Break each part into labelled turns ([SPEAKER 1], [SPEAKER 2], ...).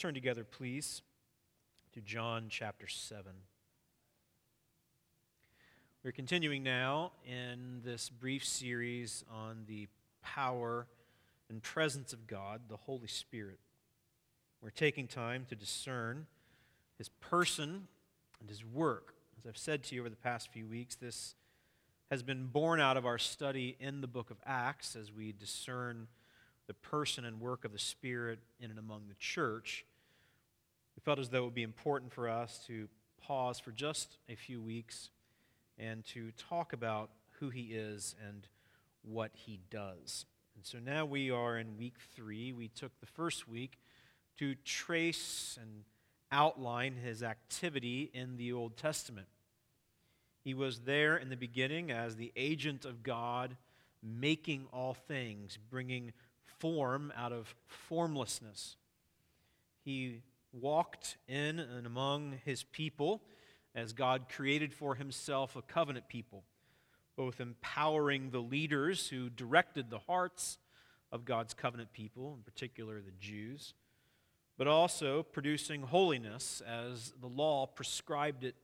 [SPEAKER 1] turn together, please, to John chapter 7. We're continuing now in this brief series on the power and presence of God, the Holy Spirit. We're taking time to discern his person and his work. As I've said to you over the past few weeks, this has been born out of our study in the book of Acts as we discern the person and work of the Spirit in and among the church we felt as though it would be important for us to pause for just a few weeks and to talk about who he is and what he does. And so now we are in week three. We took the first week to trace and outline his activity in the Old Testament. He was there in the beginning as the agent of God, making all things, bringing form out of formlessness. He walked in and among his people as God created for himself a covenant people, both empowering the leaders who directed the hearts of God's covenant people, in particular the Jews, but also producing holiness as the law prescribed it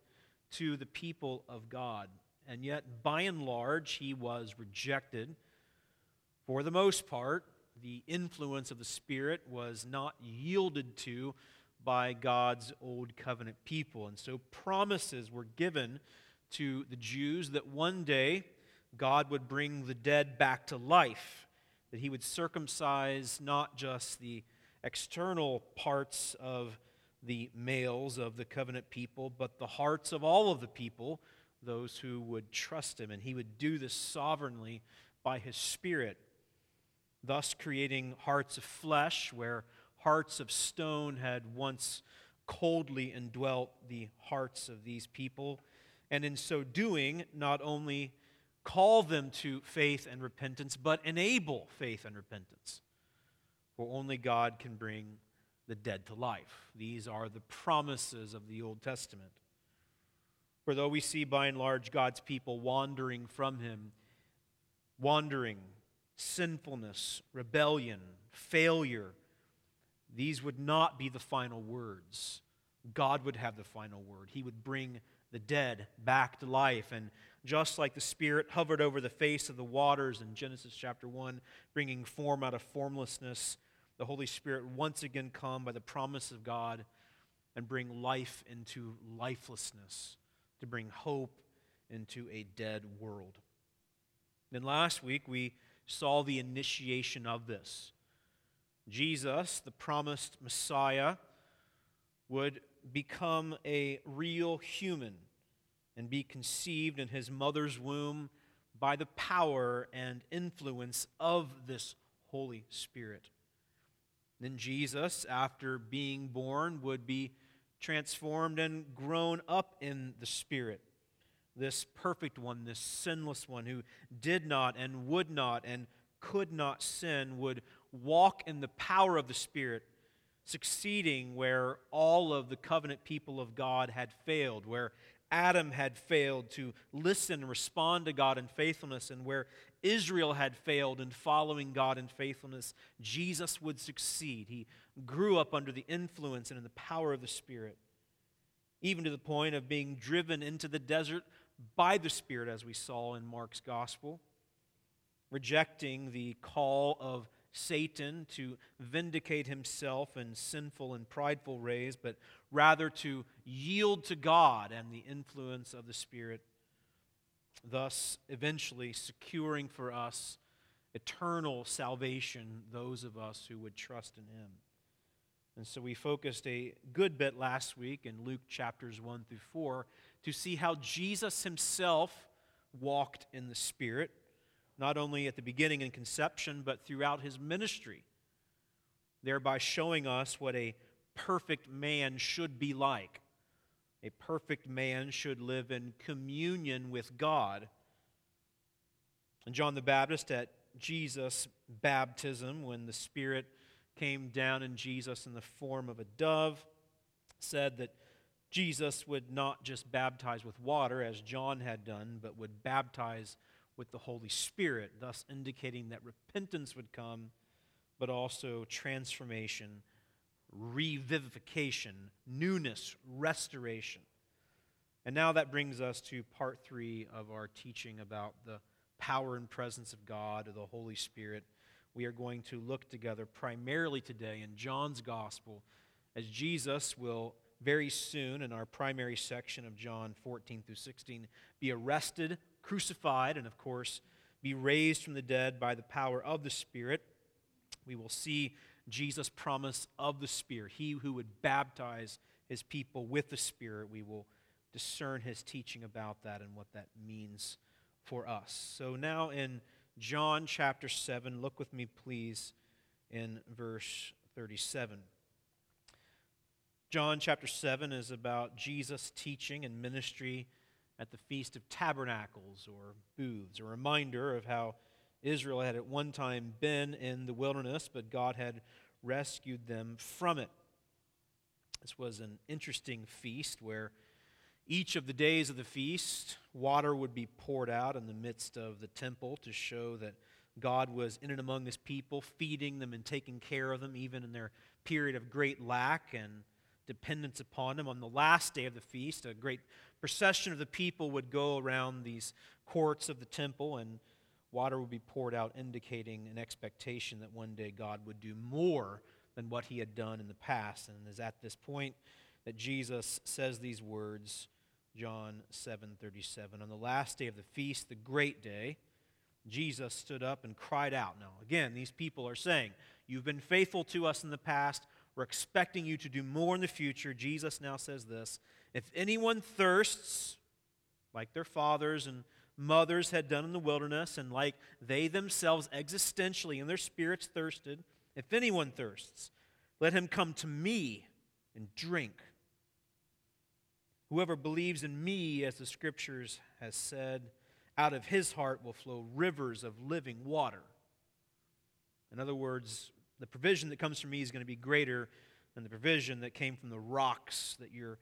[SPEAKER 1] to the people of God. And yet, by and large, he was rejected. For the most part, the influence of the Spirit was not yielded to by God's old covenant people. And so promises were given to the Jews that one day God would bring the dead back to life, that he would circumcise not just the external parts of the males of the covenant people, but the hearts of all of the people, those who would trust him. And he would do this sovereignly by his Spirit, thus creating hearts of flesh where hearts of stone had once coldly indwelt the hearts of these people, and in so doing, not only call them to faith and repentance, but enable faith and repentance. For only God can bring the dead to life. These are the promises of the Old Testament. For though we see by and large God's people wandering from Him, wandering, sinfulness, rebellion, failure, these would not be the final words. God would have the final word. He would bring the dead back to life. And just like the Spirit hovered over the face of the waters in Genesis chapter 1, bringing form out of formlessness, the Holy Spirit once again come by the promise of God and bring life into lifelessness, to bring hope into a dead world. Then last week we saw the initiation of this. Jesus, the promised Messiah, would become a real human and be conceived in his mother's womb by the power and influence of this Holy Spirit. Then Jesus, after being born, would be transformed and grown up in the Spirit. This perfect one, this sinless one who did not and would not and could not sin, would walk in the power of the Spirit, succeeding where all of the covenant people of God had failed, where Adam had failed to listen and respond to God in faithfulness, and where Israel had failed in following God in faithfulness, Jesus would succeed. He grew up under the influence and in the power of the Spirit, even to the point of being driven into the desert by the Spirit, as we saw in Mark's gospel, rejecting the call of Satan to vindicate himself in sinful and prideful ways, but rather to yield to God and the influence of the Spirit, thus eventually securing for us eternal salvation, those of us who would trust in him. And so we focused a good bit last week in Luke chapters 1 through 4 to see how Jesus himself walked in the Spirit not only at the beginning and conception, but throughout his ministry, thereby showing us what a perfect man should be like. A perfect man should live in communion with God. And John the Baptist at Jesus' baptism, when the Spirit came down in Jesus in the form of a dove, said that Jesus would not just baptize with water, as John had done, but would baptize with the Holy Spirit, thus indicating that repentance would come, but also transformation, revivification, newness, restoration. And now that brings us to part three of our teaching about the power and presence of God, of the Holy Spirit. We are going to look together primarily today in John's Gospel as Jesus will very soon in our primary section of John 14 through 16 be arrested, crucified, and of course be raised from the dead by the power of the Spirit. We will see Jesus' promise of the Spirit. He who would baptize his people with the Spirit, we will discern his teaching about that and what that means for us. So now in John chapter 7, look with me, please, in verse 37. John chapter 7 is about Jesus' teaching and ministry at the Feast of Tabernacles or Booths, a reminder of how Israel had at one time been in the wilderness, but God had rescued them from it. This was an interesting feast where each of the days of the feast, water would be poured out in the midst of the temple to show that God was in and among his people, feeding them and taking care of them, even in their period of great lack and dependence upon him. On the last day of the feast, a great procession of the people would go around these courts of the temple, and water would be poured out, indicating an expectation that one day God would do more than what he had done in the past. And it is at this point that Jesus says these words John 7:37. On the last day of the feast, the great day, Jesus stood up and cried out. Now, again, these people are saying, You've been faithful to us in the past. We're expecting you to do more in the future. Jesus now says this If anyone thirsts, like their fathers and mothers had done in the wilderness, and like they themselves existentially in their spirits thirsted, if anyone thirsts, let him come to me and drink. Whoever believes in me, as the scriptures has said, out of his heart will flow rivers of living water. In other words, the provision that comes from me is going to be greater than the provision that came from the rocks that your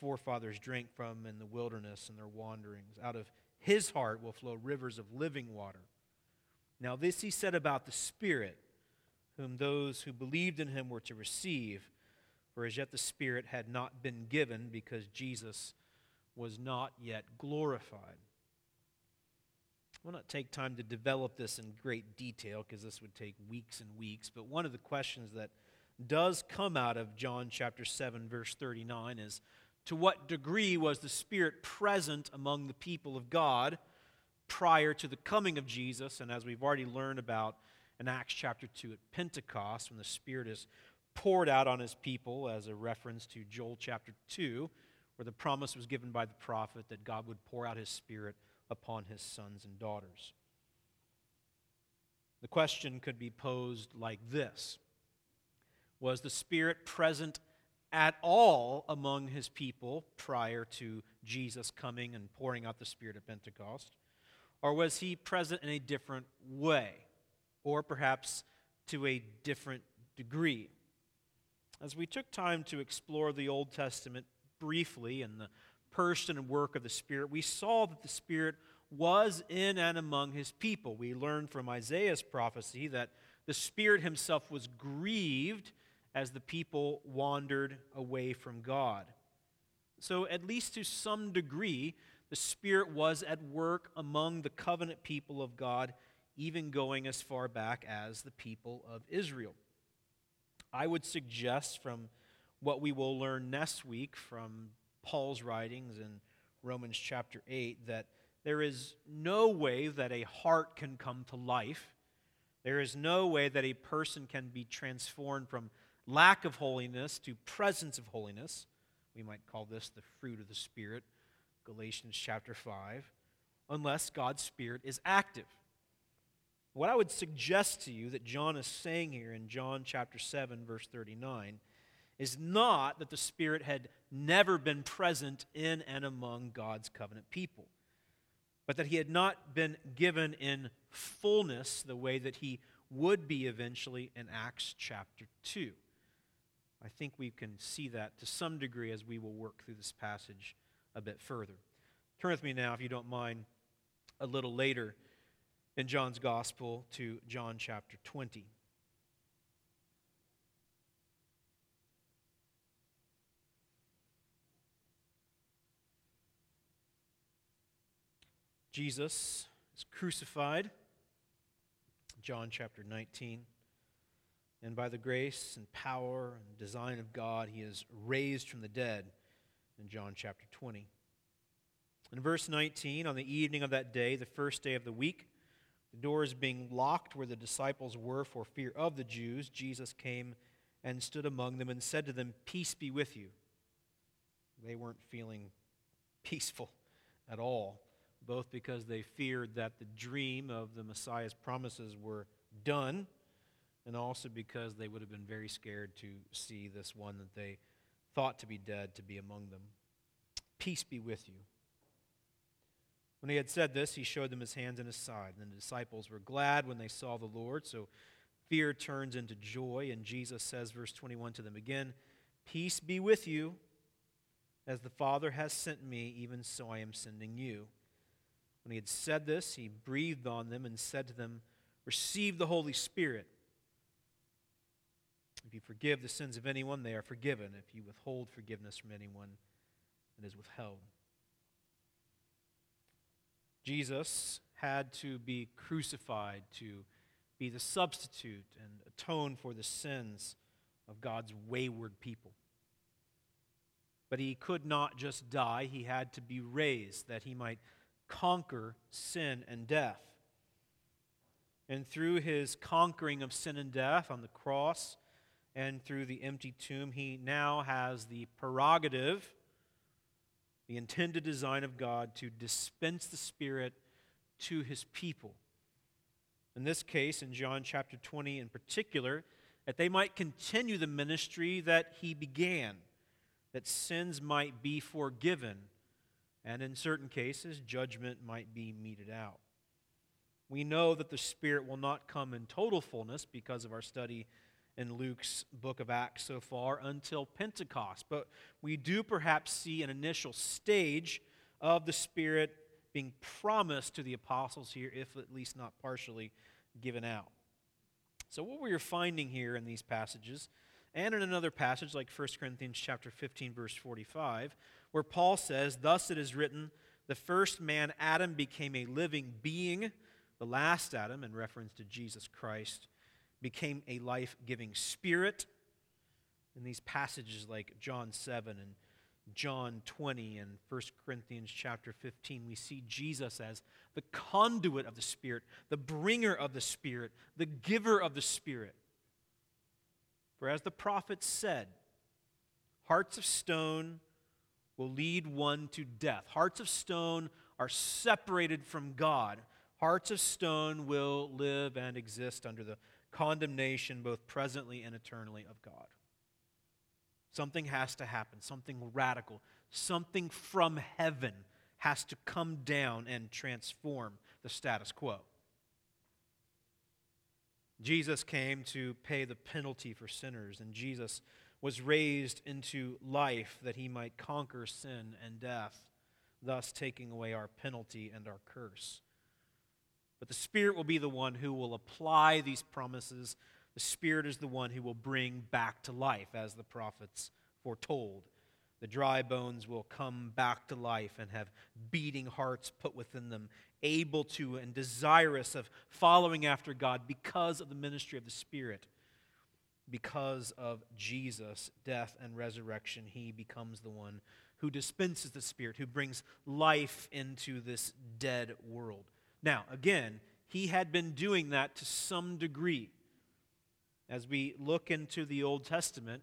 [SPEAKER 1] forefathers drank from in the wilderness in their wanderings. Out of his heart will flow rivers of living water. Now, this he said about the Spirit, whom those who believed in him were to receive for as yet the Spirit had not been given because Jesus was not yet glorified. I will not take time to develop this in great detail because this would take weeks and weeks, but one of the questions that does come out of John chapter 7, verse 39 is to what degree was the Spirit present among the people of God prior to the coming of Jesus? And as we've already learned about in Acts chapter 2 at Pentecost, when the Spirit is poured out on his people as a reference to Joel chapter 2, where the promise was given by the prophet that God would pour out his spirit upon his sons and daughters. The question could be posed like this Was the Spirit present at all among his people prior to Jesus coming and pouring out the Spirit at Pentecost? Or was he present in a different way? Or perhaps to a different degree? As we took time to explore the Old Testament briefly and the person and work of the Spirit, we saw that the Spirit was in and among his people. We learned from Isaiah's prophecy that the Spirit himself was grieved as the people wandered away from God. So, at least to some degree, the Spirit was at work among the covenant people of God, even going as far back as the people of Israel. I would suggest from what we will learn next week from Paul's writings in Romans chapter 8 that there is no way that a heart can come to life. There is no way that a person can be transformed from lack of holiness to presence of holiness. We might call this the fruit of the Spirit, Galatians chapter 5, unless God's Spirit is active. What I would suggest to you that John is saying here in John chapter 7, verse 39, is not that the Spirit had never been present in and among God's covenant people, but that he had not been given in fullness the way that he would be eventually in Acts chapter 2. I think we can see that to some degree as we will work through this passage a bit further. Turn with me now, if you don't mind, a little later in John's Gospel to John chapter 20. Jesus is crucified. John chapter 19. And by the grace and power and design of God, he is raised from the dead in John chapter 20. In verse 19, on the evening of that day, the first day of the week, the doors being locked where the disciples were for fear of the Jews, Jesus came and stood among them and said to them, Peace be with you. They weren't feeling peaceful at all, both because they feared that the dream of the Messiah's promises were done, and also because they would have been very scared to see this one that they thought to be dead to be among them. Peace be with you. When he had said this, he showed them his hands and his side. And the disciples were glad when they saw the Lord. So fear turns into joy. And Jesus says, verse 21 to them again Peace be with you. As the Father has sent me, even so I am sending you. When he had said this, he breathed on them and said to them, Receive the Holy Spirit. If you forgive the sins of anyone, they are forgiven. If you withhold forgiveness from anyone, it is withheld. Jesus had to be crucified to be the substitute and atone for the sins of God's wayward people. But he could not just die, he had to be raised that he might conquer sin and death. And through his conquering of sin and death on the cross and through the empty tomb, he now has the prerogative the intended design of God to dispense the Spirit to his people. In this case, in John chapter 20 in particular, that they might continue the ministry that he began, that sins might be forgiven, and in certain cases, judgment might be meted out. We know that the Spirit will not come in total fullness because of our study in Luke's book of Acts so far until Pentecost. But we do perhaps see an initial stage of the Spirit being promised to the apostles here, if at least not partially given out. So what we are finding here in these passages, and in another passage like 1 Corinthians chapter 15, verse 45, where Paul says, Thus it is written, the first man, Adam, became a living being, the last Adam, in reference to Jesus Christ, became a life giving spirit. In these passages like John 7 and John 20 and 1 Corinthians chapter 15, we see Jesus as the conduit of the Spirit, the bringer of the Spirit, the giver of the Spirit. For as the prophet said, hearts of stone will lead one to death. Hearts of stone are separated from God. Hearts of stone will live and exist under the condemnation, both presently and eternally, of God. Something has to happen, something radical, something from heaven has to come down and transform the status quo. Jesus came to pay the penalty for sinners, and Jesus was raised into life that he might conquer sin and death, thus taking away our penalty and our curse. But the Spirit will be the one who will apply these promises. The Spirit is the one who will bring back to life, as the prophets foretold. The dry bones will come back to life and have beating hearts put within them, able to and desirous of following after God because of the ministry of the Spirit. Because of Jesus' death and resurrection, he becomes the one who dispenses the Spirit, who brings life into this dead world. Now, again, he had been doing that to some degree. As we look into the Old Testament,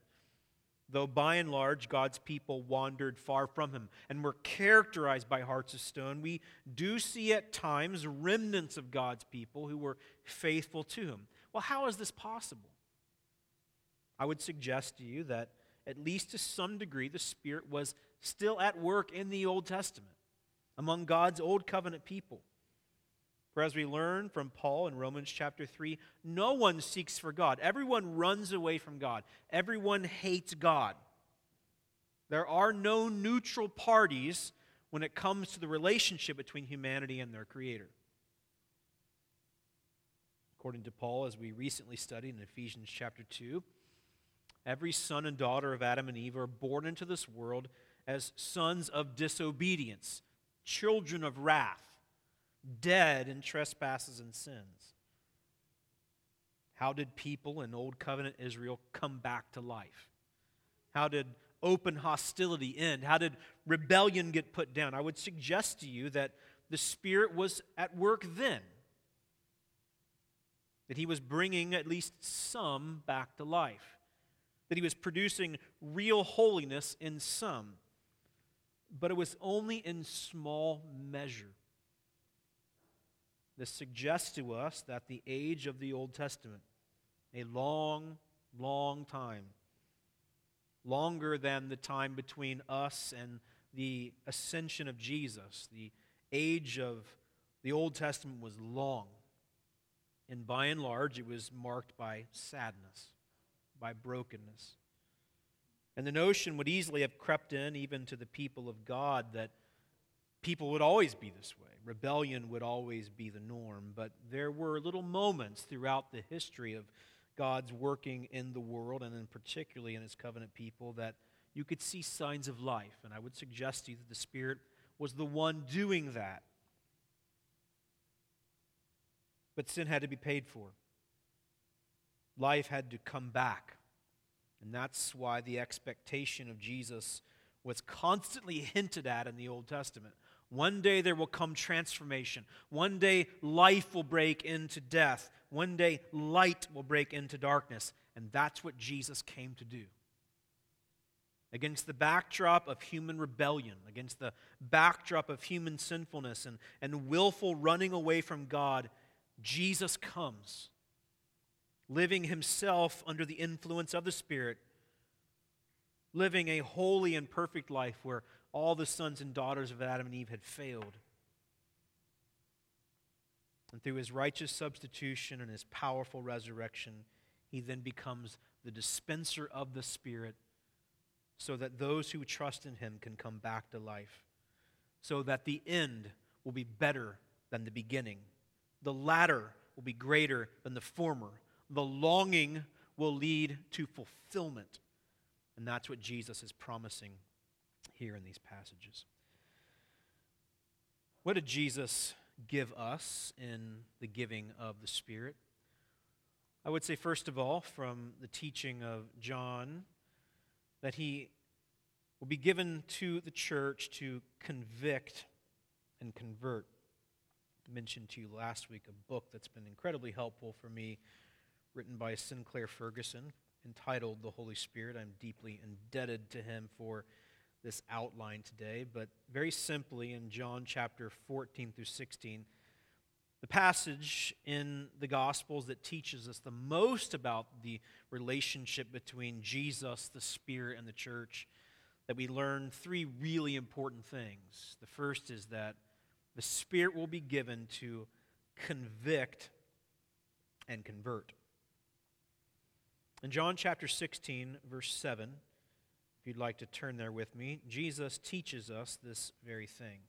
[SPEAKER 1] though by and large God's people wandered far from him and were characterized by hearts of stone, we do see at times remnants of God's people who were faithful to him. Well, how is this possible? I would suggest to you that, at least to some degree, the Spirit was still at work in the Old Testament among God's Old Covenant people. For as we learn from Paul in Romans chapter 3, no one seeks for God. Everyone runs away from God. Everyone hates God. There are no neutral parties when it comes to the relationship between humanity and their Creator. According to Paul, as we recently studied in Ephesians chapter 2, every son and daughter of Adam and Eve are born into this world as sons of disobedience, children of wrath. Dead in trespasses and sins. How did people in Old Covenant Israel come back to life? How did open hostility end? How did rebellion get put down? I would suggest to you that the Spirit was at work then, that He was bringing at least some back to life, that He was producing real holiness in some, but it was only in small measure. This suggests to us that the age of the Old Testament, a long, long time, longer than the time between us and the ascension of Jesus, the age of the Old Testament was long. And by and large, it was marked by sadness, by brokenness. And the notion would easily have crept in even to the people of God that people would always be this way. Rebellion would always be the norm. But there were little moments throughout the history of God's working in the world, and in particularly in his covenant people, that you could see signs of life. And I would suggest to you that the Spirit was the one doing that. But sin had to be paid for. Life had to come back. And that's why the expectation of Jesus was constantly hinted at in the Old Testament. One day there will come transformation. One day life will break into death. One day light will break into darkness. And that's what Jesus came to do. Against the backdrop of human rebellion, against the backdrop of human sinfulness and, and willful running away from God, Jesus comes, living himself under the influence of the Spirit, living a holy and perfect life where all the sons and daughters of Adam and Eve had failed. And through his righteous substitution and his powerful resurrection, he then becomes the dispenser of the Spirit so that those who trust in him can come back to life, so that the end will be better than the beginning. The latter will be greater than the former. The longing will lead to fulfillment. And that's what Jesus is promising here in these passages. What did Jesus give us in the giving of the Spirit? I would say, first of all, from the teaching of John, that he will be given to the church to convict and convert. I mentioned to you last week a book that's been incredibly helpful for me, written by Sinclair Ferguson, entitled The Holy Spirit. I'm deeply indebted to him for this outline today, but very simply in John chapter 14 through 16, the passage in the Gospels that teaches us the most about the relationship between Jesus, the Spirit, and the church, that we learn three really important things. The first is that the Spirit will be given to convict and convert. In John chapter 16, verse 7, you'd like to turn there with me, Jesus teaches us this very thing.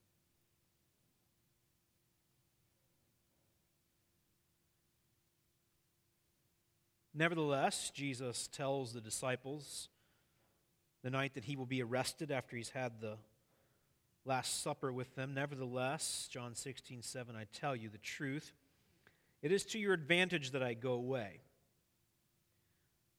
[SPEAKER 1] Nevertheless, Jesus tells the disciples the night that he will be arrested after he's had the Last Supper with them. Nevertheless, John 16, 7, I tell you the truth. It is to your advantage that I go away.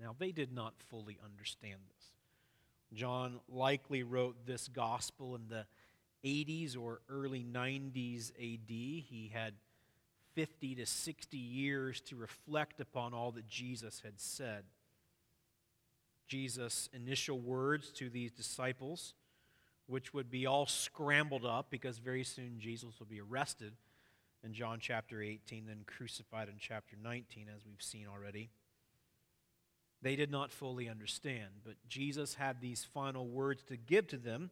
[SPEAKER 1] Now, they did not fully understand this. John likely wrote this gospel in the 80s or early 90s AD. He had 50 to 60 years to reflect upon all that Jesus had said. Jesus' initial words to these disciples, which would be all scrambled up because very soon Jesus will be arrested in John chapter 18, then crucified in chapter 19, as we've seen already. They did not fully understand, but Jesus had these final words to give to them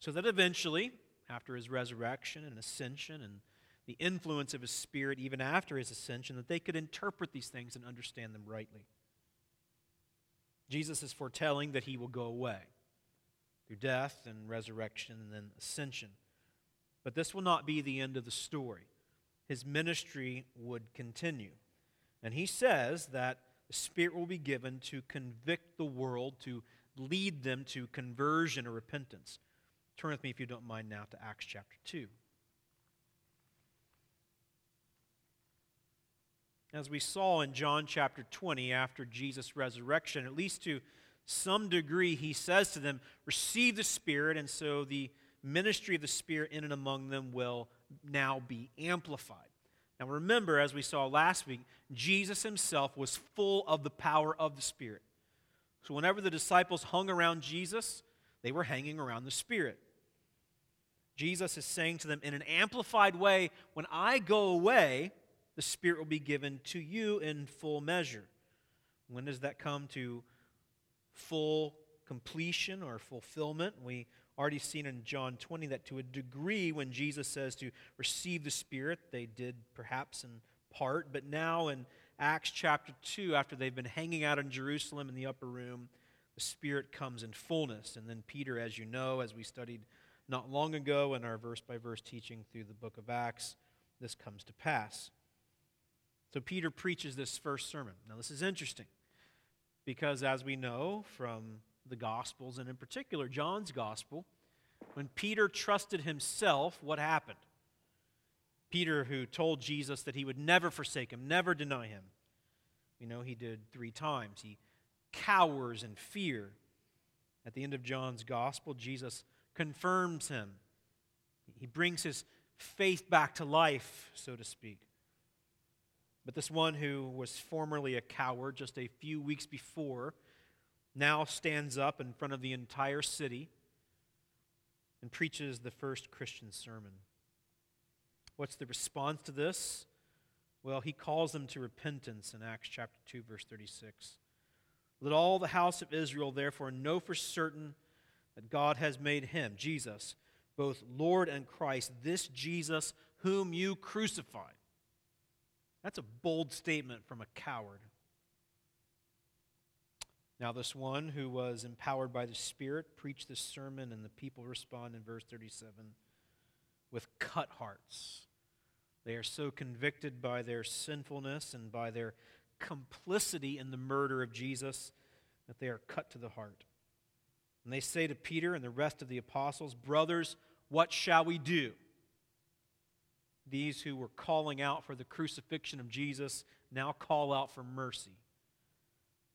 [SPEAKER 1] so that eventually, after his resurrection and ascension and the influence of his Spirit even after his ascension, that they could interpret these things and understand them rightly. Jesus is foretelling that he will go away through death and resurrection and then ascension. But this will not be the end of the story. His ministry would continue. And he says that Spirit will be given to convict the world, to lead them to conversion or repentance. Turn with me, if you don't mind, now to Acts chapter 2. As we saw in John chapter 20, after Jesus' resurrection, at least to some degree, he says to them, Receive the Spirit, and so the ministry of the Spirit in and among them will now be amplified. Now, remember, as we saw last week, Jesus himself was full of the power of the Spirit. So, whenever the disciples hung around Jesus, they were hanging around the Spirit. Jesus is saying to them in an amplified way when I go away, the Spirit will be given to you in full measure. When does that come to full completion or fulfillment? We already seen in John 20 that to a degree, when Jesus says to receive the Spirit, they did perhaps in part, but now in Acts chapter 2, after they've been hanging out in Jerusalem in the upper room, the Spirit comes in fullness. And then Peter, as you know, as we studied not long ago in our verse by verse teaching through the book of Acts, this comes to pass. So Peter preaches this first sermon. Now, this is interesting because, as we know from the Gospels, and in particular John's Gospel, when Peter trusted himself, what happened? Peter, who told Jesus that he would never forsake him, never deny him, you know, he did three times. He cowers in fear. At the end of John's Gospel, Jesus confirms him. He brings his faith back to life, so to speak. But this one who was formerly a coward just a few weeks before now stands up in front of the entire city and preaches the first Christian sermon. What's the response to this? Well, he calls them to repentance in Acts chapter 2, verse 36. Let all the house of Israel therefore know for certain that God has made him, Jesus, both Lord and Christ, this Jesus whom you crucified. That's a bold statement from a coward. Now, this one who was empowered by the Spirit preached this sermon, and the people respond in verse 37 with cut hearts. They are so convicted by their sinfulness and by their complicity in the murder of Jesus that they are cut to the heart. And they say to Peter and the rest of the apostles, Brothers, what shall we do? These who were calling out for the crucifixion of Jesus now call out for mercy.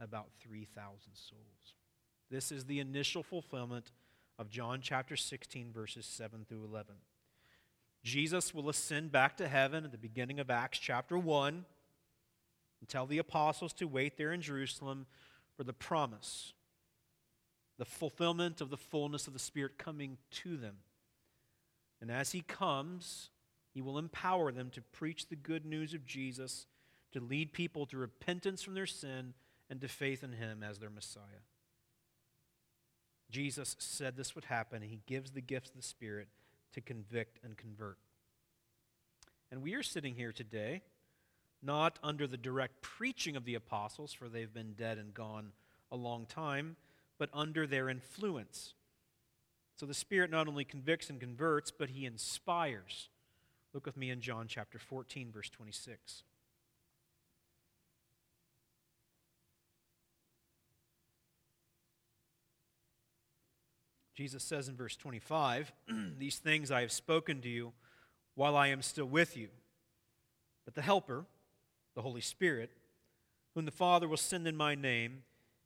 [SPEAKER 1] about 3,000 souls. This is the initial fulfillment of John chapter 16, verses 7 through 11. Jesus will ascend back to heaven at the beginning of Acts chapter 1 and tell the apostles to wait there in Jerusalem for the promise, the fulfillment of the fullness of the Spirit coming to them. And as he comes, he will empower them to preach the good news of Jesus, to lead people to repentance from their sin and to faith in him as their Messiah. Jesus said this would happen, and he gives the gifts of the Spirit to convict and convert. And we are sitting here today, not under the direct preaching of the apostles, for they've been dead and gone a long time, but under their influence. So the Spirit not only convicts and converts, but he inspires. Look with me in John chapter 14, verse 26. Jesus says in verse 25, These things I have spoken to you while I am still with you. But the Helper, the Holy Spirit, whom the Father will send in my name,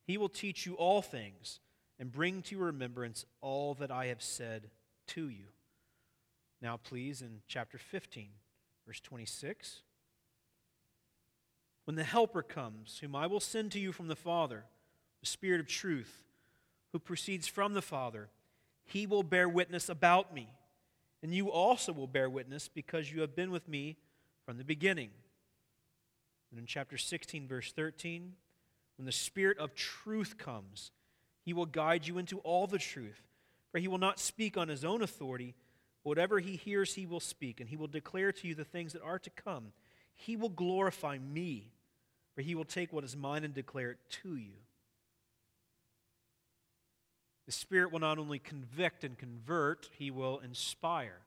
[SPEAKER 1] he will teach you all things and bring to your remembrance all that I have said to you. Now, please, in chapter 15, Verse 26 When the Helper comes, whom I will send to you from the Father, the Spirit of truth, who proceeds from the Father, he will bear witness about me. And you also will bear witness because you have been with me from the beginning. And in chapter 16, verse 13, when the Spirit of truth comes, he will guide you into all the truth. For he will not speak on his own authority, whatever he hears, he will speak, and he will declare to you the things that are to come. He will glorify me, for he will take what is mine and declare it to you. The Spirit will not only convict and convert, He will inspire.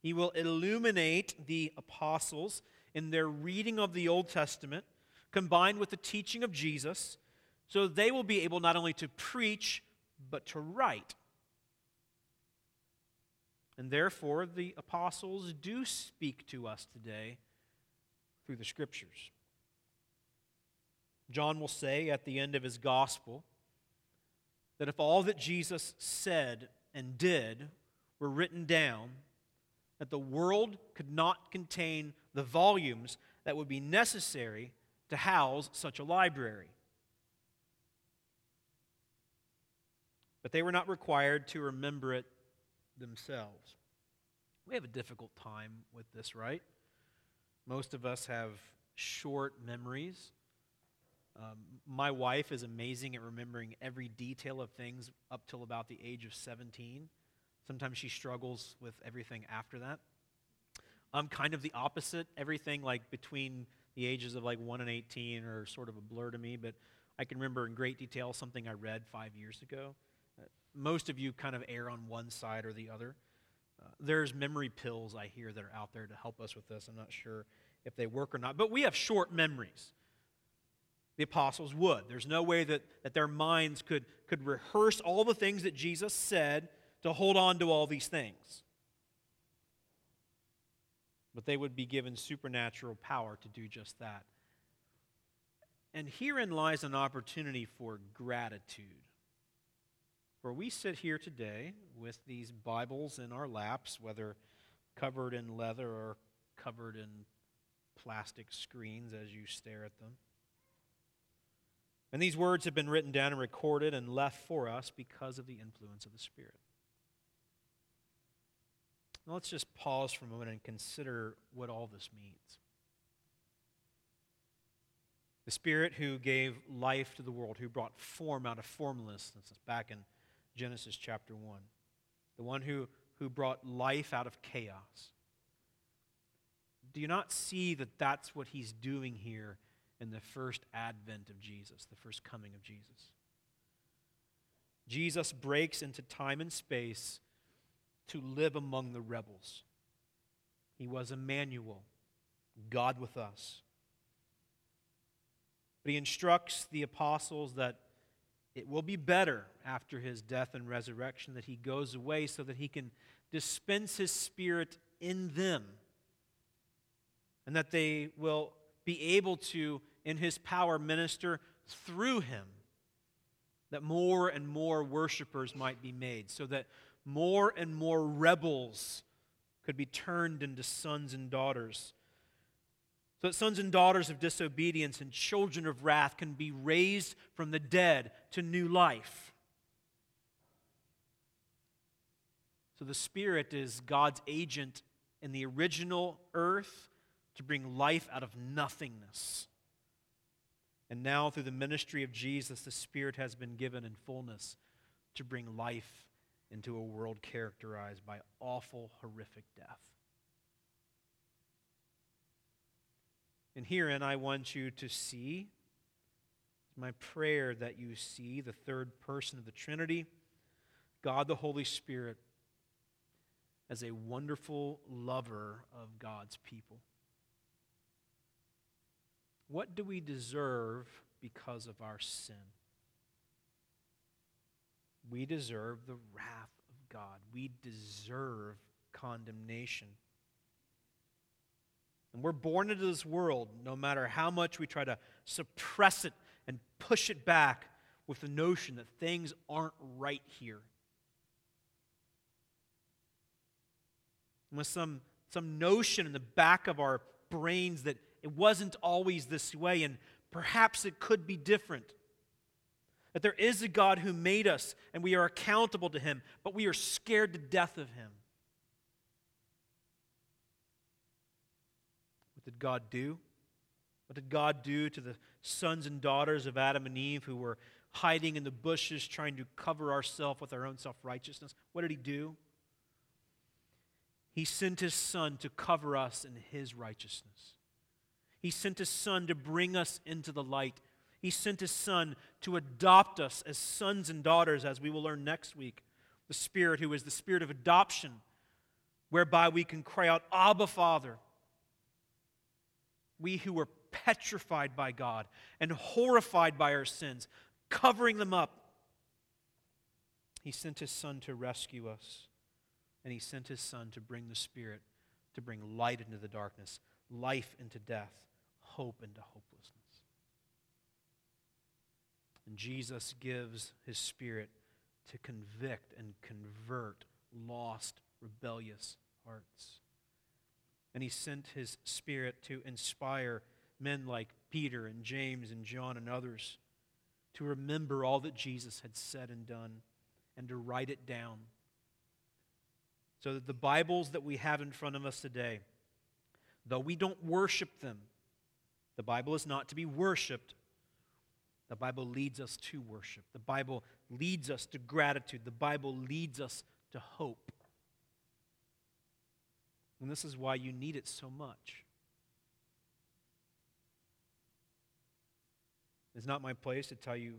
[SPEAKER 1] He will illuminate the apostles in their reading of the Old Testament, combined with the teaching of Jesus, so they will be able not only to preach, but to write. And therefore, the apostles do speak to us today through the Scriptures. John will say at the end of his gospel, that if all that Jesus said and did were written down, that the world could not contain the volumes that would be necessary to house such a library. But they were not required to remember it themselves. We have a difficult time with this, right? Most of us have short memories. Um, my wife is amazing at remembering every detail of things up till about the age of 17. Sometimes she struggles with everything after that. I'm kind of the opposite. Everything like between the ages of like 1 and 18 are sort of a blur to me, but I can remember in great detail something I read five years ago. Uh, most of you kind of err on one side or the other. Uh, there's memory pills I hear that are out there to help us with this. I'm not sure if they work or not, but we have short memories the apostles would. There's no way that, that their minds could, could rehearse all the things that Jesus said to hold on to all these things. But they would be given supernatural power to do just that. And herein lies an opportunity for gratitude. For we sit here today with these Bibles in our laps, whether covered in leather or covered in plastic screens as you stare at them. And these words have been written down and recorded and left for us because of the influence of the Spirit. Now let's just pause for a moment and consider what all this means. The Spirit who gave life to the world, who brought form out of formlessness, back in Genesis chapter 1. The one who, who brought life out of chaos. Do you not see that that's what he's doing here in the first advent of Jesus, the first coming of Jesus. Jesus breaks into time and space to live among the rebels. He was Emmanuel, God with us. But he instructs the apostles that it will be better after his death and resurrection that he goes away so that he can dispense his spirit in them and that they will be able to in his power minister through him that more and more worshipers might be made, so that more and more rebels could be turned into sons and daughters. So that sons and daughters of disobedience and children of wrath can be raised from the dead to new life. So the Spirit is God's agent in the original earth to bring life out of nothingness. And now, through the ministry of Jesus, the Spirit has been given in fullness to bring life into a world characterized by awful, horrific death. And herein, I want you to see, my prayer that you see the third person of the Trinity, God the Holy Spirit, as a wonderful lover of God's people. What do we deserve because of our sin? We deserve the wrath of God. We deserve condemnation. And we're born into this world, no matter how much we try to suppress it and push it back with the notion that things aren't right here. with some some notion in the back of our brains that it wasn't always this way and perhaps it could be different. That there is a God who made us and we are accountable to him, but we are scared to death of him. What did God do? What did God do to the sons and daughters of Adam and Eve who were hiding in the bushes trying to cover ourselves with our own self righteousness? What did He do? He sent His Son to cover us in His righteousness. He sent His Son to bring us into the light. He sent His Son to adopt us as sons and daughters, as we will learn next week. The Spirit, who is the Spirit of adoption, whereby we can cry out, Abba, Father. We who were petrified by God and horrified by our sins, covering them up. He sent his son to rescue us, and he sent his son to bring the Spirit, to bring light into the darkness, life into death, hope into hopelessness. And Jesus gives his Spirit to convict and convert lost, rebellious hearts. And he sent his Spirit to inspire men like Peter and James and John and others to remember all that Jesus had said and done and to write it down. So that the Bibles that we have in front of us today, though we don't worship them, the Bible is not to be worshiped. The Bible leads us to worship. The Bible leads us to gratitude. The Bible leads us to hope. And this is why you need it so much. It's not my place to tell you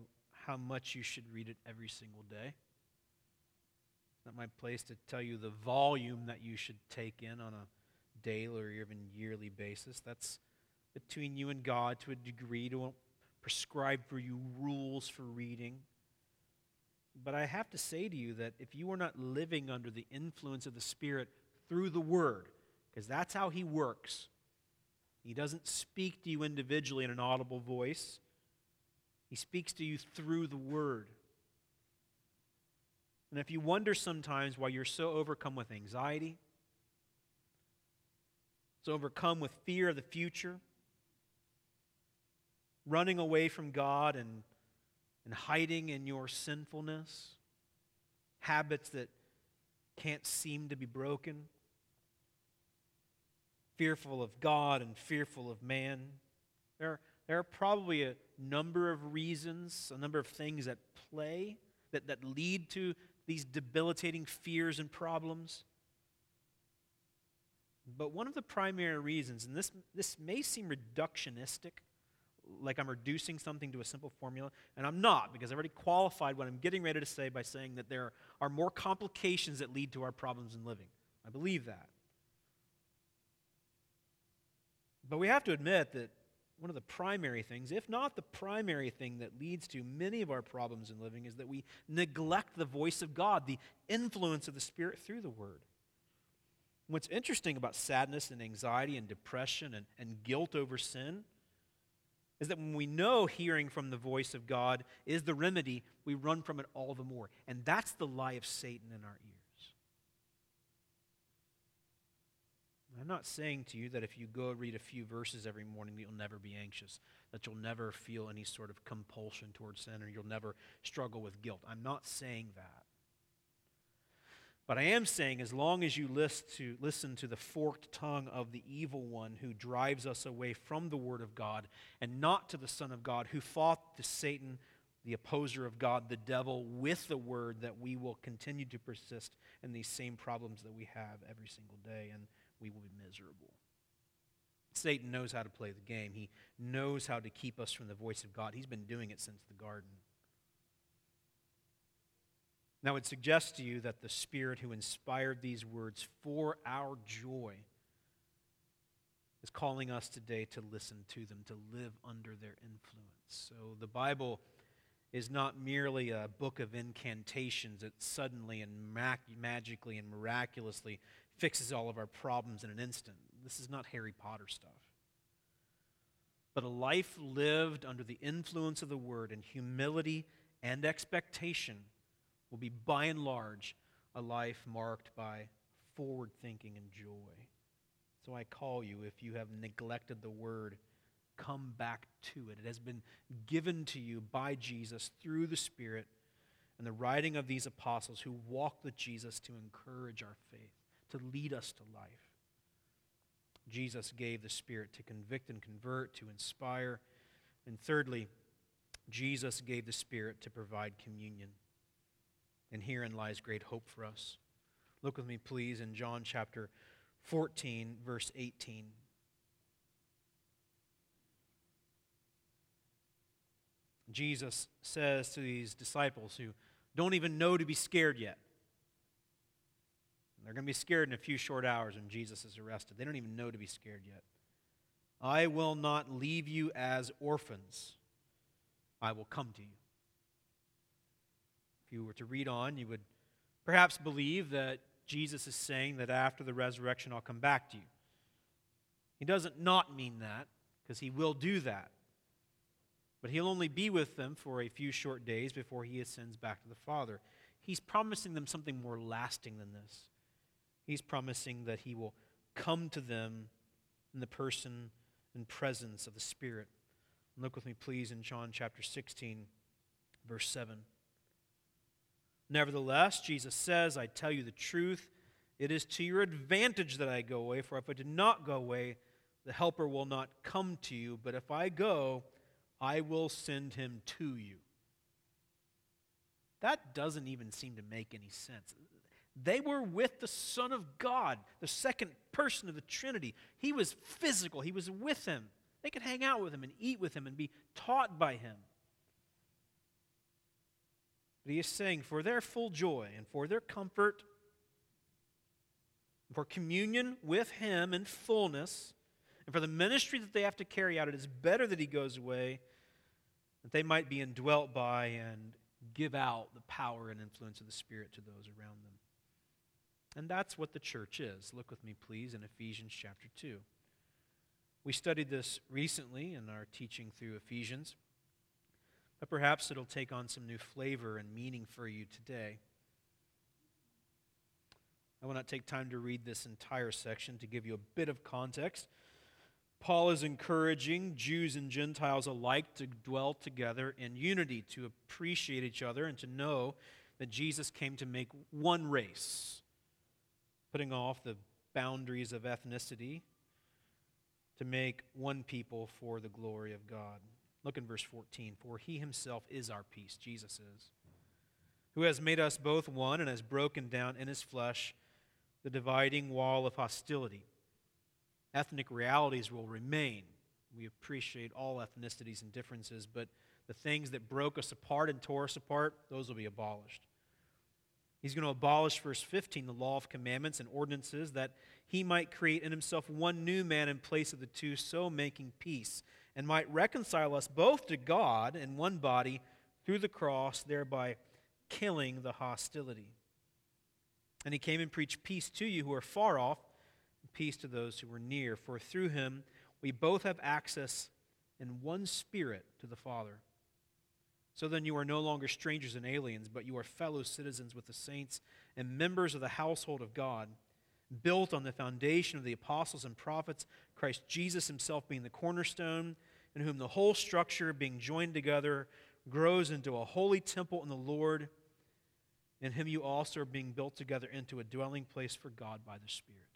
[SPEAKER 1] how much you should read it every single day. It's not my place to tell you the volume that you should take in on a daily or even yearly basis. That's between you and God to a degree to prescribe for you rules for reading. But I have to say to you that if you are not living under the influence of the Spirit through the Word, because that's how He works, He doesn't speak to you individually in an audible voice. He speaks to you through the Word. And if you wonder sometimes why you're so overcome with anxiety, so overcome with fear of the future, running away from God and, and hiding in your sinfulness, habits that can't seem to be broken, fearful of God and fearful of man, there, there are probably a number of reasons, a number of things at play that, that lead to these debilitating fears and problems. But one of the primary reasons, and this, this may seem reductionistic, like I'm reducing something to a simple formula, and I'm not, because I've already qualified what I'm getting ready to say by saying that there are more complications that lead to our problems in living. I believe that. But we have to admit that one of the primary things, if not the primary thing that leads to many of our problems in living, is that we neglect the voice of God, the influence of the Spirit through the Word. What's interesting about sadness and anxiety and depression and, and guilt over sin is that when we know hearing from the voice of God is the remedy, we run from it all the more. And that's the lie of Satan in our ears. I'm not saying to you that if you go read a few verses every morning, that you'll never be anxious, that you'll never feel any sort of compulsion towards sin, or you'll never struggle with guilt. I'm not saying that. But I am saying, as long as you listen to, listen to the forked tongue of the evil one who drives us away from the Word of God and not to the Son of God who fought to Satan, the opposer of God, the devil, with the Word, that we will continue to persist in these same problems that we have every single day. And we will be miserable. Satan knows how to play the game. He knows how to keep us from the voice of God. He's been doing it since the garden. Now, I would suggest to you that the Spirit who inspired these words for our joy is calling us today to listen to them, to live under their influence. So the Bible is not merely a book of incantations that suddenly and magically and miraculously fixes all of our problems in an instant. This is not Harry Potter stuff. But a life lived under the influence of the Word in humility and expectation will be, by and large, a life marked by forward thinking and joy. So I call you, if you have neglected the word, come back to it. It has been given to you by Jesus through the Spirit and the writing of these apostles who walked with Jesus to encourage our faith, to lead us to life. Jesus gave the Spirit to convict and convert, to inspire. And thirdly, Jesus gave the Spirit to provide communion. And herein lies great hope for us. Look with me, please, in John chapter 14, verse 18. Jesus says to these disciples who don't even know to be scared yet. They're going to be scared in a few short hours when Jesus is arrested. They don't even know to be scared yet. I will not leave you as orphans. I will come to you. If you were to read on, you would perhaps believe that Jesus is saying that after the resurrection, I'll come back to you. He doesn't not mean that, because he will do that. But he'll only be with them for a few short days before he ascends back to the Father. He's promising them something more lasting than this. He's promising that he will come to them in the person and presence of the Spirit. Look with me, please, in John chapter 16, verse 7. Nevertheless, Jesus says, I tell you the truth, it is to your advantage that I go away, for if I did not go away, the Helper will not come to you, but if I go, I will send him to you. That doesn't even seem to make any sense. They were with the Son of God, the second person of the Trinity. He was physical, He was with him. They could hang out with him and eat with him and be taught by him. But he is saying, for their full joy and for their comfort, for communion with him in fullness, and for the ministry that they have to carry out, it is better that he goes away that they might be indwelt by and give out the power and influence of the Spirit to those around them. And that's what the church is. Look with me, please, in Ephesians chapter 2. We studied this recently in our teaching through Ephesians, but perhaps it'll take on some new flavor and meaning for you today. I will not take time to read this entire section to give you a bit of context. Paul is encouraging Jews and Gentiles alike to dwell together in unity, to appreciate each other, and to know that Jesus came to make one race, putting off the boundaries of ethnicity, to make one people for the glory of God. Look in verse 14. For he himself is our peace, Jesus is, who has made us both one and has broken down in his flesh the dividing wall of hostility ethnic realities will remain. We appreciate all ethnicities and differences, but the things that broke us apart and tore us apart, those will be abolished. He's going to abolish, verse 15, the law of commandments and ordinances, that he might create in himself one new man in place of the two, so making peace, and might reconcile us both to God in one body through the cross, thereby killing the hostility. And he came and preached peace to you who are far off and peace to those who were near. For through him we both have access in one spirit to the Father. So then you are no longer strangers and aliens, but you are fellow citizens with the saints and members of the household of God, built on the foundation of the apostles and prophets, Christ Jesus himself being the cornerstone, in whom the whole structure, being joined together, grows into a holy temple in the Lord. In him you also are being built together into a dwelling place for God by the Spirit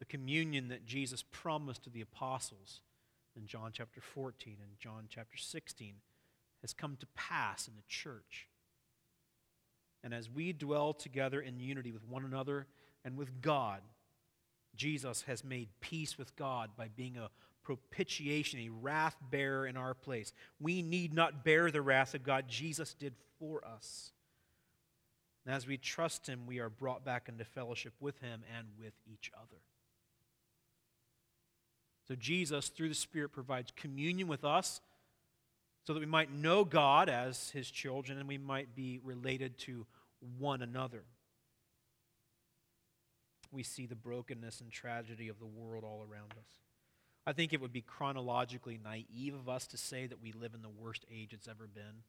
[SPEAKER 1] the communion that Jesus promised to the apostles in John chapter 14 and John chapter 16 has come to pass in the church. And as we dwell together in unity with one another and with God, Jesus has made peace with God by being a propitiation, a wrath bearer in our place. We need not bear the wrath of God, Jesus did for us. And as we trust Him, we are brought back into fellowship with Him and with each other. So Jesus, through the Spirit, provides communion with us so that we might know God as his children and we might be related to one another. We see the brokenness and tragedy of the world all around us. I think it would be chronologically naive of us to say that we live in the worst age it's ever been.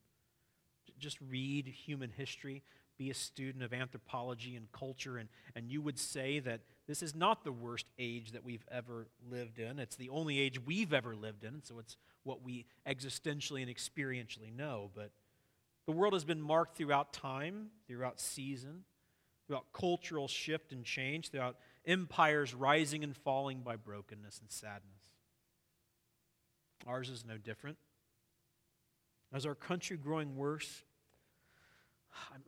[SPEAKER 1] Just read human history. be a student of anthropology and culture, and, and you would say that this is not the worst age that we've ever lived in. It's the only age we've ever lived in, so it's what we existentially and experientially know. But the world has been marked throughout time, throughout season, throughout cultural shift and change, throughout empires rising and falling by brokenness and sadness. Ours is no different. Is our country growing worse?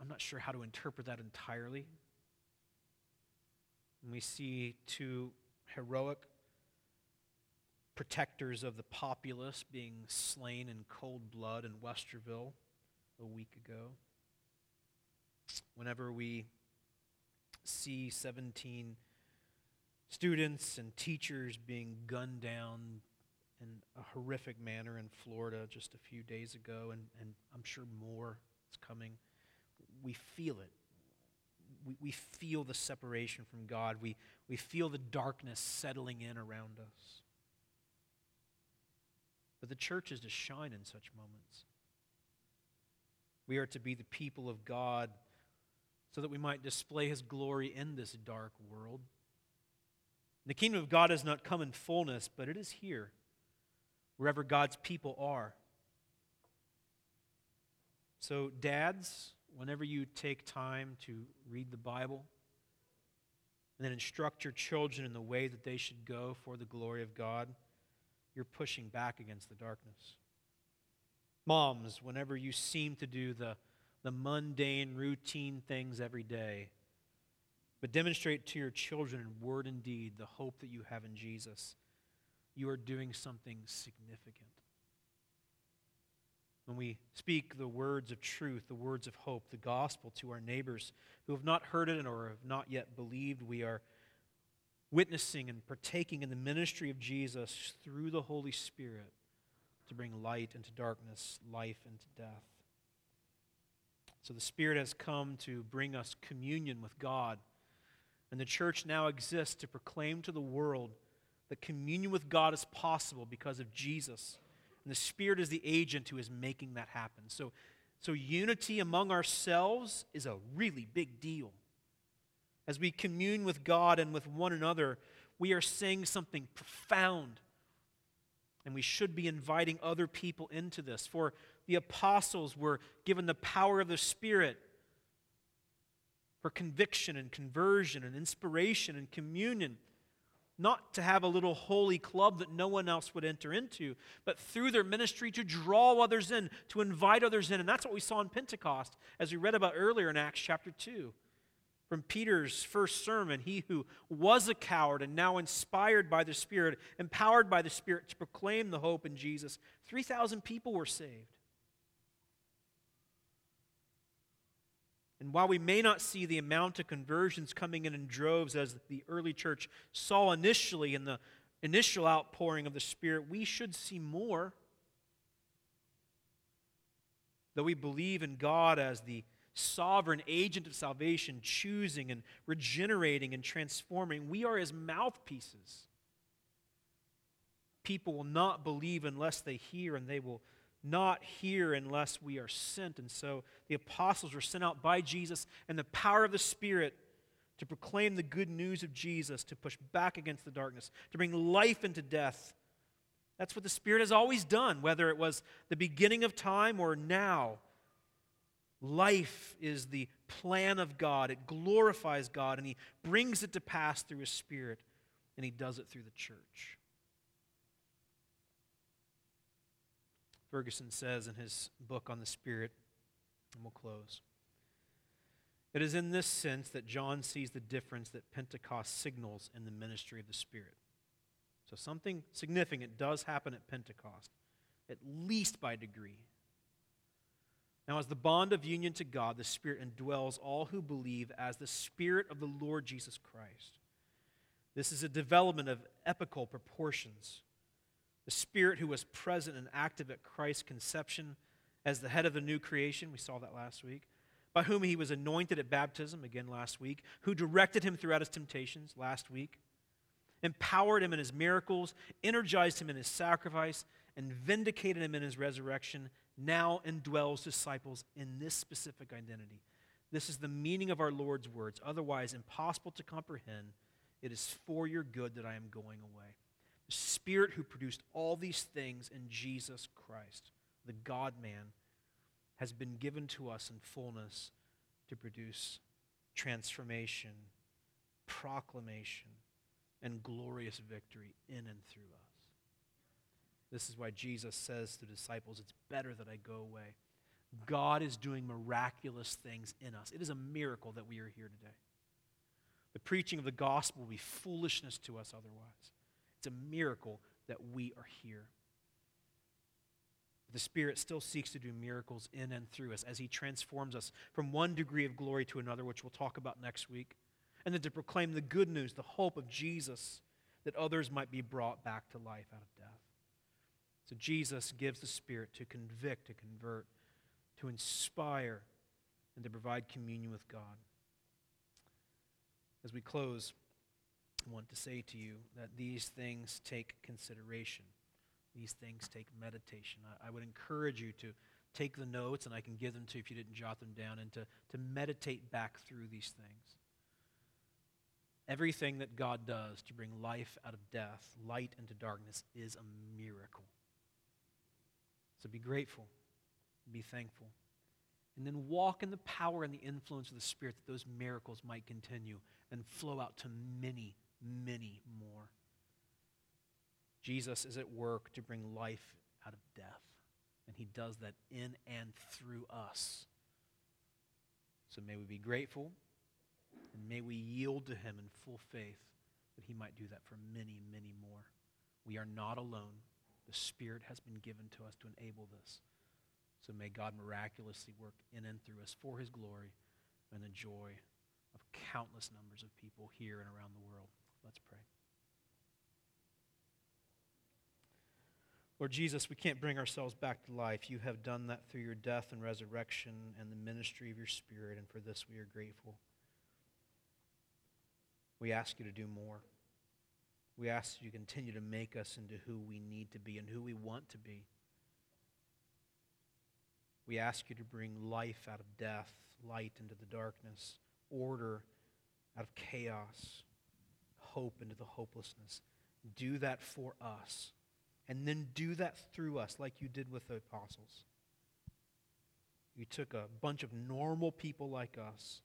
[SPEAKER 1] I'm not sure how to interpret that entirely. And we see two heroic protectors of the populace being slain in cold blood in Westerville a week ago. Whenever we see 17 students and teachers being gunned down in a horrific manner in Florida just a few days ago, and, and I'm sure more is coming. We feel it. We, we feel the separation from God. We, we feel the darkness settling in around us. But the church is to shine in such moments. We are to be the people of God so that we might display his glory in this dark world. The kingdom of God has not come in fullness, but it is here wherever God's people are. So, dads, whenever you take time to read the Bible and then instruct your children in the way that they should go for the glory of God, you're pushing back against the darkness. Moms, whenever you seem to do the, the mundane, routine things every day, but demonstrate to your children in word and deed the hope that you have in Jesus you are doing something significant. When we speak the words of truth, the words of hope, the gospel to our neighbors who have not heard it or have not yet believed, we are witnessing and partaking in the ministry of Jesus through the Holy Spirit to bring light into darkness, life into death. So the Spirit has come to bring us communion with God. And the church now exists to proclaim to the world that communion with God is possible because of Jesus. And the Spirit is the agent who is making that happen. So, so unity among ourselves is a really big deal. As we commune with God and with one another, we are saying something profound. And we should be inviting other people into this. For the apostles were given the power of the Spirit for conviction and conversion and inspiration and communion not to have a little holy club that no one else would enter into, but through their ministry to draw others in, to invite others in. And that's what we saw in Pentecost, as we read about earlier in Acts chapter 2. From Peter's first sermon, he who was a coward and now inspired by the Spirit, empowered by the Spirit to proclaim the hope in Jesus, 3,000 people were saved. And while we may not see the amount of conversions coming in in droves as the early church saw initially in the initial outpouring of the Spirit, we should see more. Though we believe in God as the sovereign agent of salvation, choosing and regenerating and transforming, we are his mouthpieces. People will not believe unless they hear, and they will not hear unless we are sent. And so the apostles were sent out by Jesus and the power of the Spirit to proclaim the good news of Jesus, to push back against the darkness, to bring life into death. That's what the Spirit has always done, whether it was the beginning of time or now. Life is the plan of God. It glorifies God, and He brings it to pass through His Spirit, and He does it through the church. Ferguson says in his book on the Spirit, and we'll close. It is in this sense that John sees the difference that Pentecost signals in the ministry of the Spirit. So something significant does happen at Pentecost, at least by degree. Now, as the bond of union to God, the Spirit indwells all who believe as the Spirit of the Lord Jesus Christ. This is a development of epical proportions the Spirit who was present and active at Christ's conception as the head of the new creation. We saw that last week. By whom he was anointed at baptism, again last week. Who directed him throughout his temptations, last week. Empowered him in his miracles, energized him in his sacrifice, and vindicated him in his resurrection, now indwells disciples in this specific identity. This is the meaning of our Lord's words, otherwise impossible to comprehend. It is for your good that I am going away. The Spirit who produced all these things in Jesus Christ, the God man, has been given to us in fullness to produce transformation, proclamation, and glorious victory in and through us. This is why Jesus says to the disciples, It's better that I go away. God is doing miraculous things in us. It is a miracle that we are here today. The preaching of the gospel will be foolishness to us otherwise. It's a miracle that we are here. The Spirit still seeks to do miracles in and through us as He transforms us from one degree of glory to another, which we'll talk about next week, and then to proclaim the good news, the hope of Jesus, that others might be brought back to life out of. So Jesus gives the Spirit to convict, to convert, to inspire, and to provide communion with God. As we close, I want to say to you that these things take consideration. These things take meditation. I, I, would encourage you to take the notes, and I can give them to you if you didn't jot them down, and to, to meditate back through these things. Everything that God does to bring life out of death, light into darkness, is a miracle. So be grateful, be thankful, and then walk in the power and the influence of the Spirit that those miracles might continue and flow out to many, many more. Jesus is at work to bring life out of death, and he does that in and through us. So may we be grateful, and may we yield to him in full faith that he might do that for many, many more. We are not alone. The Spirit has been given to us to enable this. So may God miraculously work in and through us for his glory and the joy of countless numbers of people here and around the world. Let's pray. Lord Jesus, we can't bring ourselves back to life. You have done that through your death and resurrection and the ministry of your Spirit, and for this we are grateful. We ask you to do more. We ask you continue to make us into who we need to be and who we want to be. We ask you to bring life out of death, light into the darkness, order out of chaos, hope into the hopelessness. Do that for us. And then do that through us, like you did with the apostles. You took a bunch of normal people like us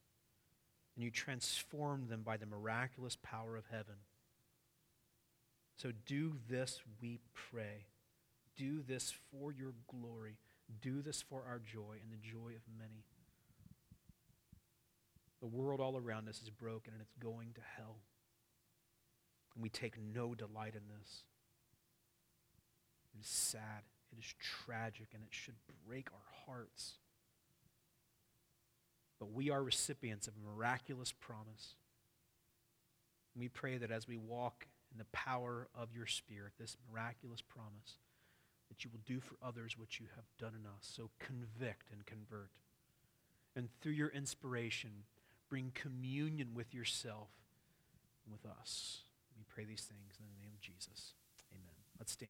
[SPEAKER 1] and you transformed them by the miraculous power of heaven so do this, we pray. Do this for your glory. Do this for our joy and the joy of many. The world all around us is broken and it's going to hell. And we take no delight in this. It is sad. It is tragic and it should break our hearts. But we are recipients of a miraculous promise. We pray that as we walk the power of your Spirit, this miraculous promise that you will do for others what you have done in us. So convict and convert. And through your inspiration, bring communion with yourself and with us. We pray these things in the name of Jesus. Amen. Let's stand.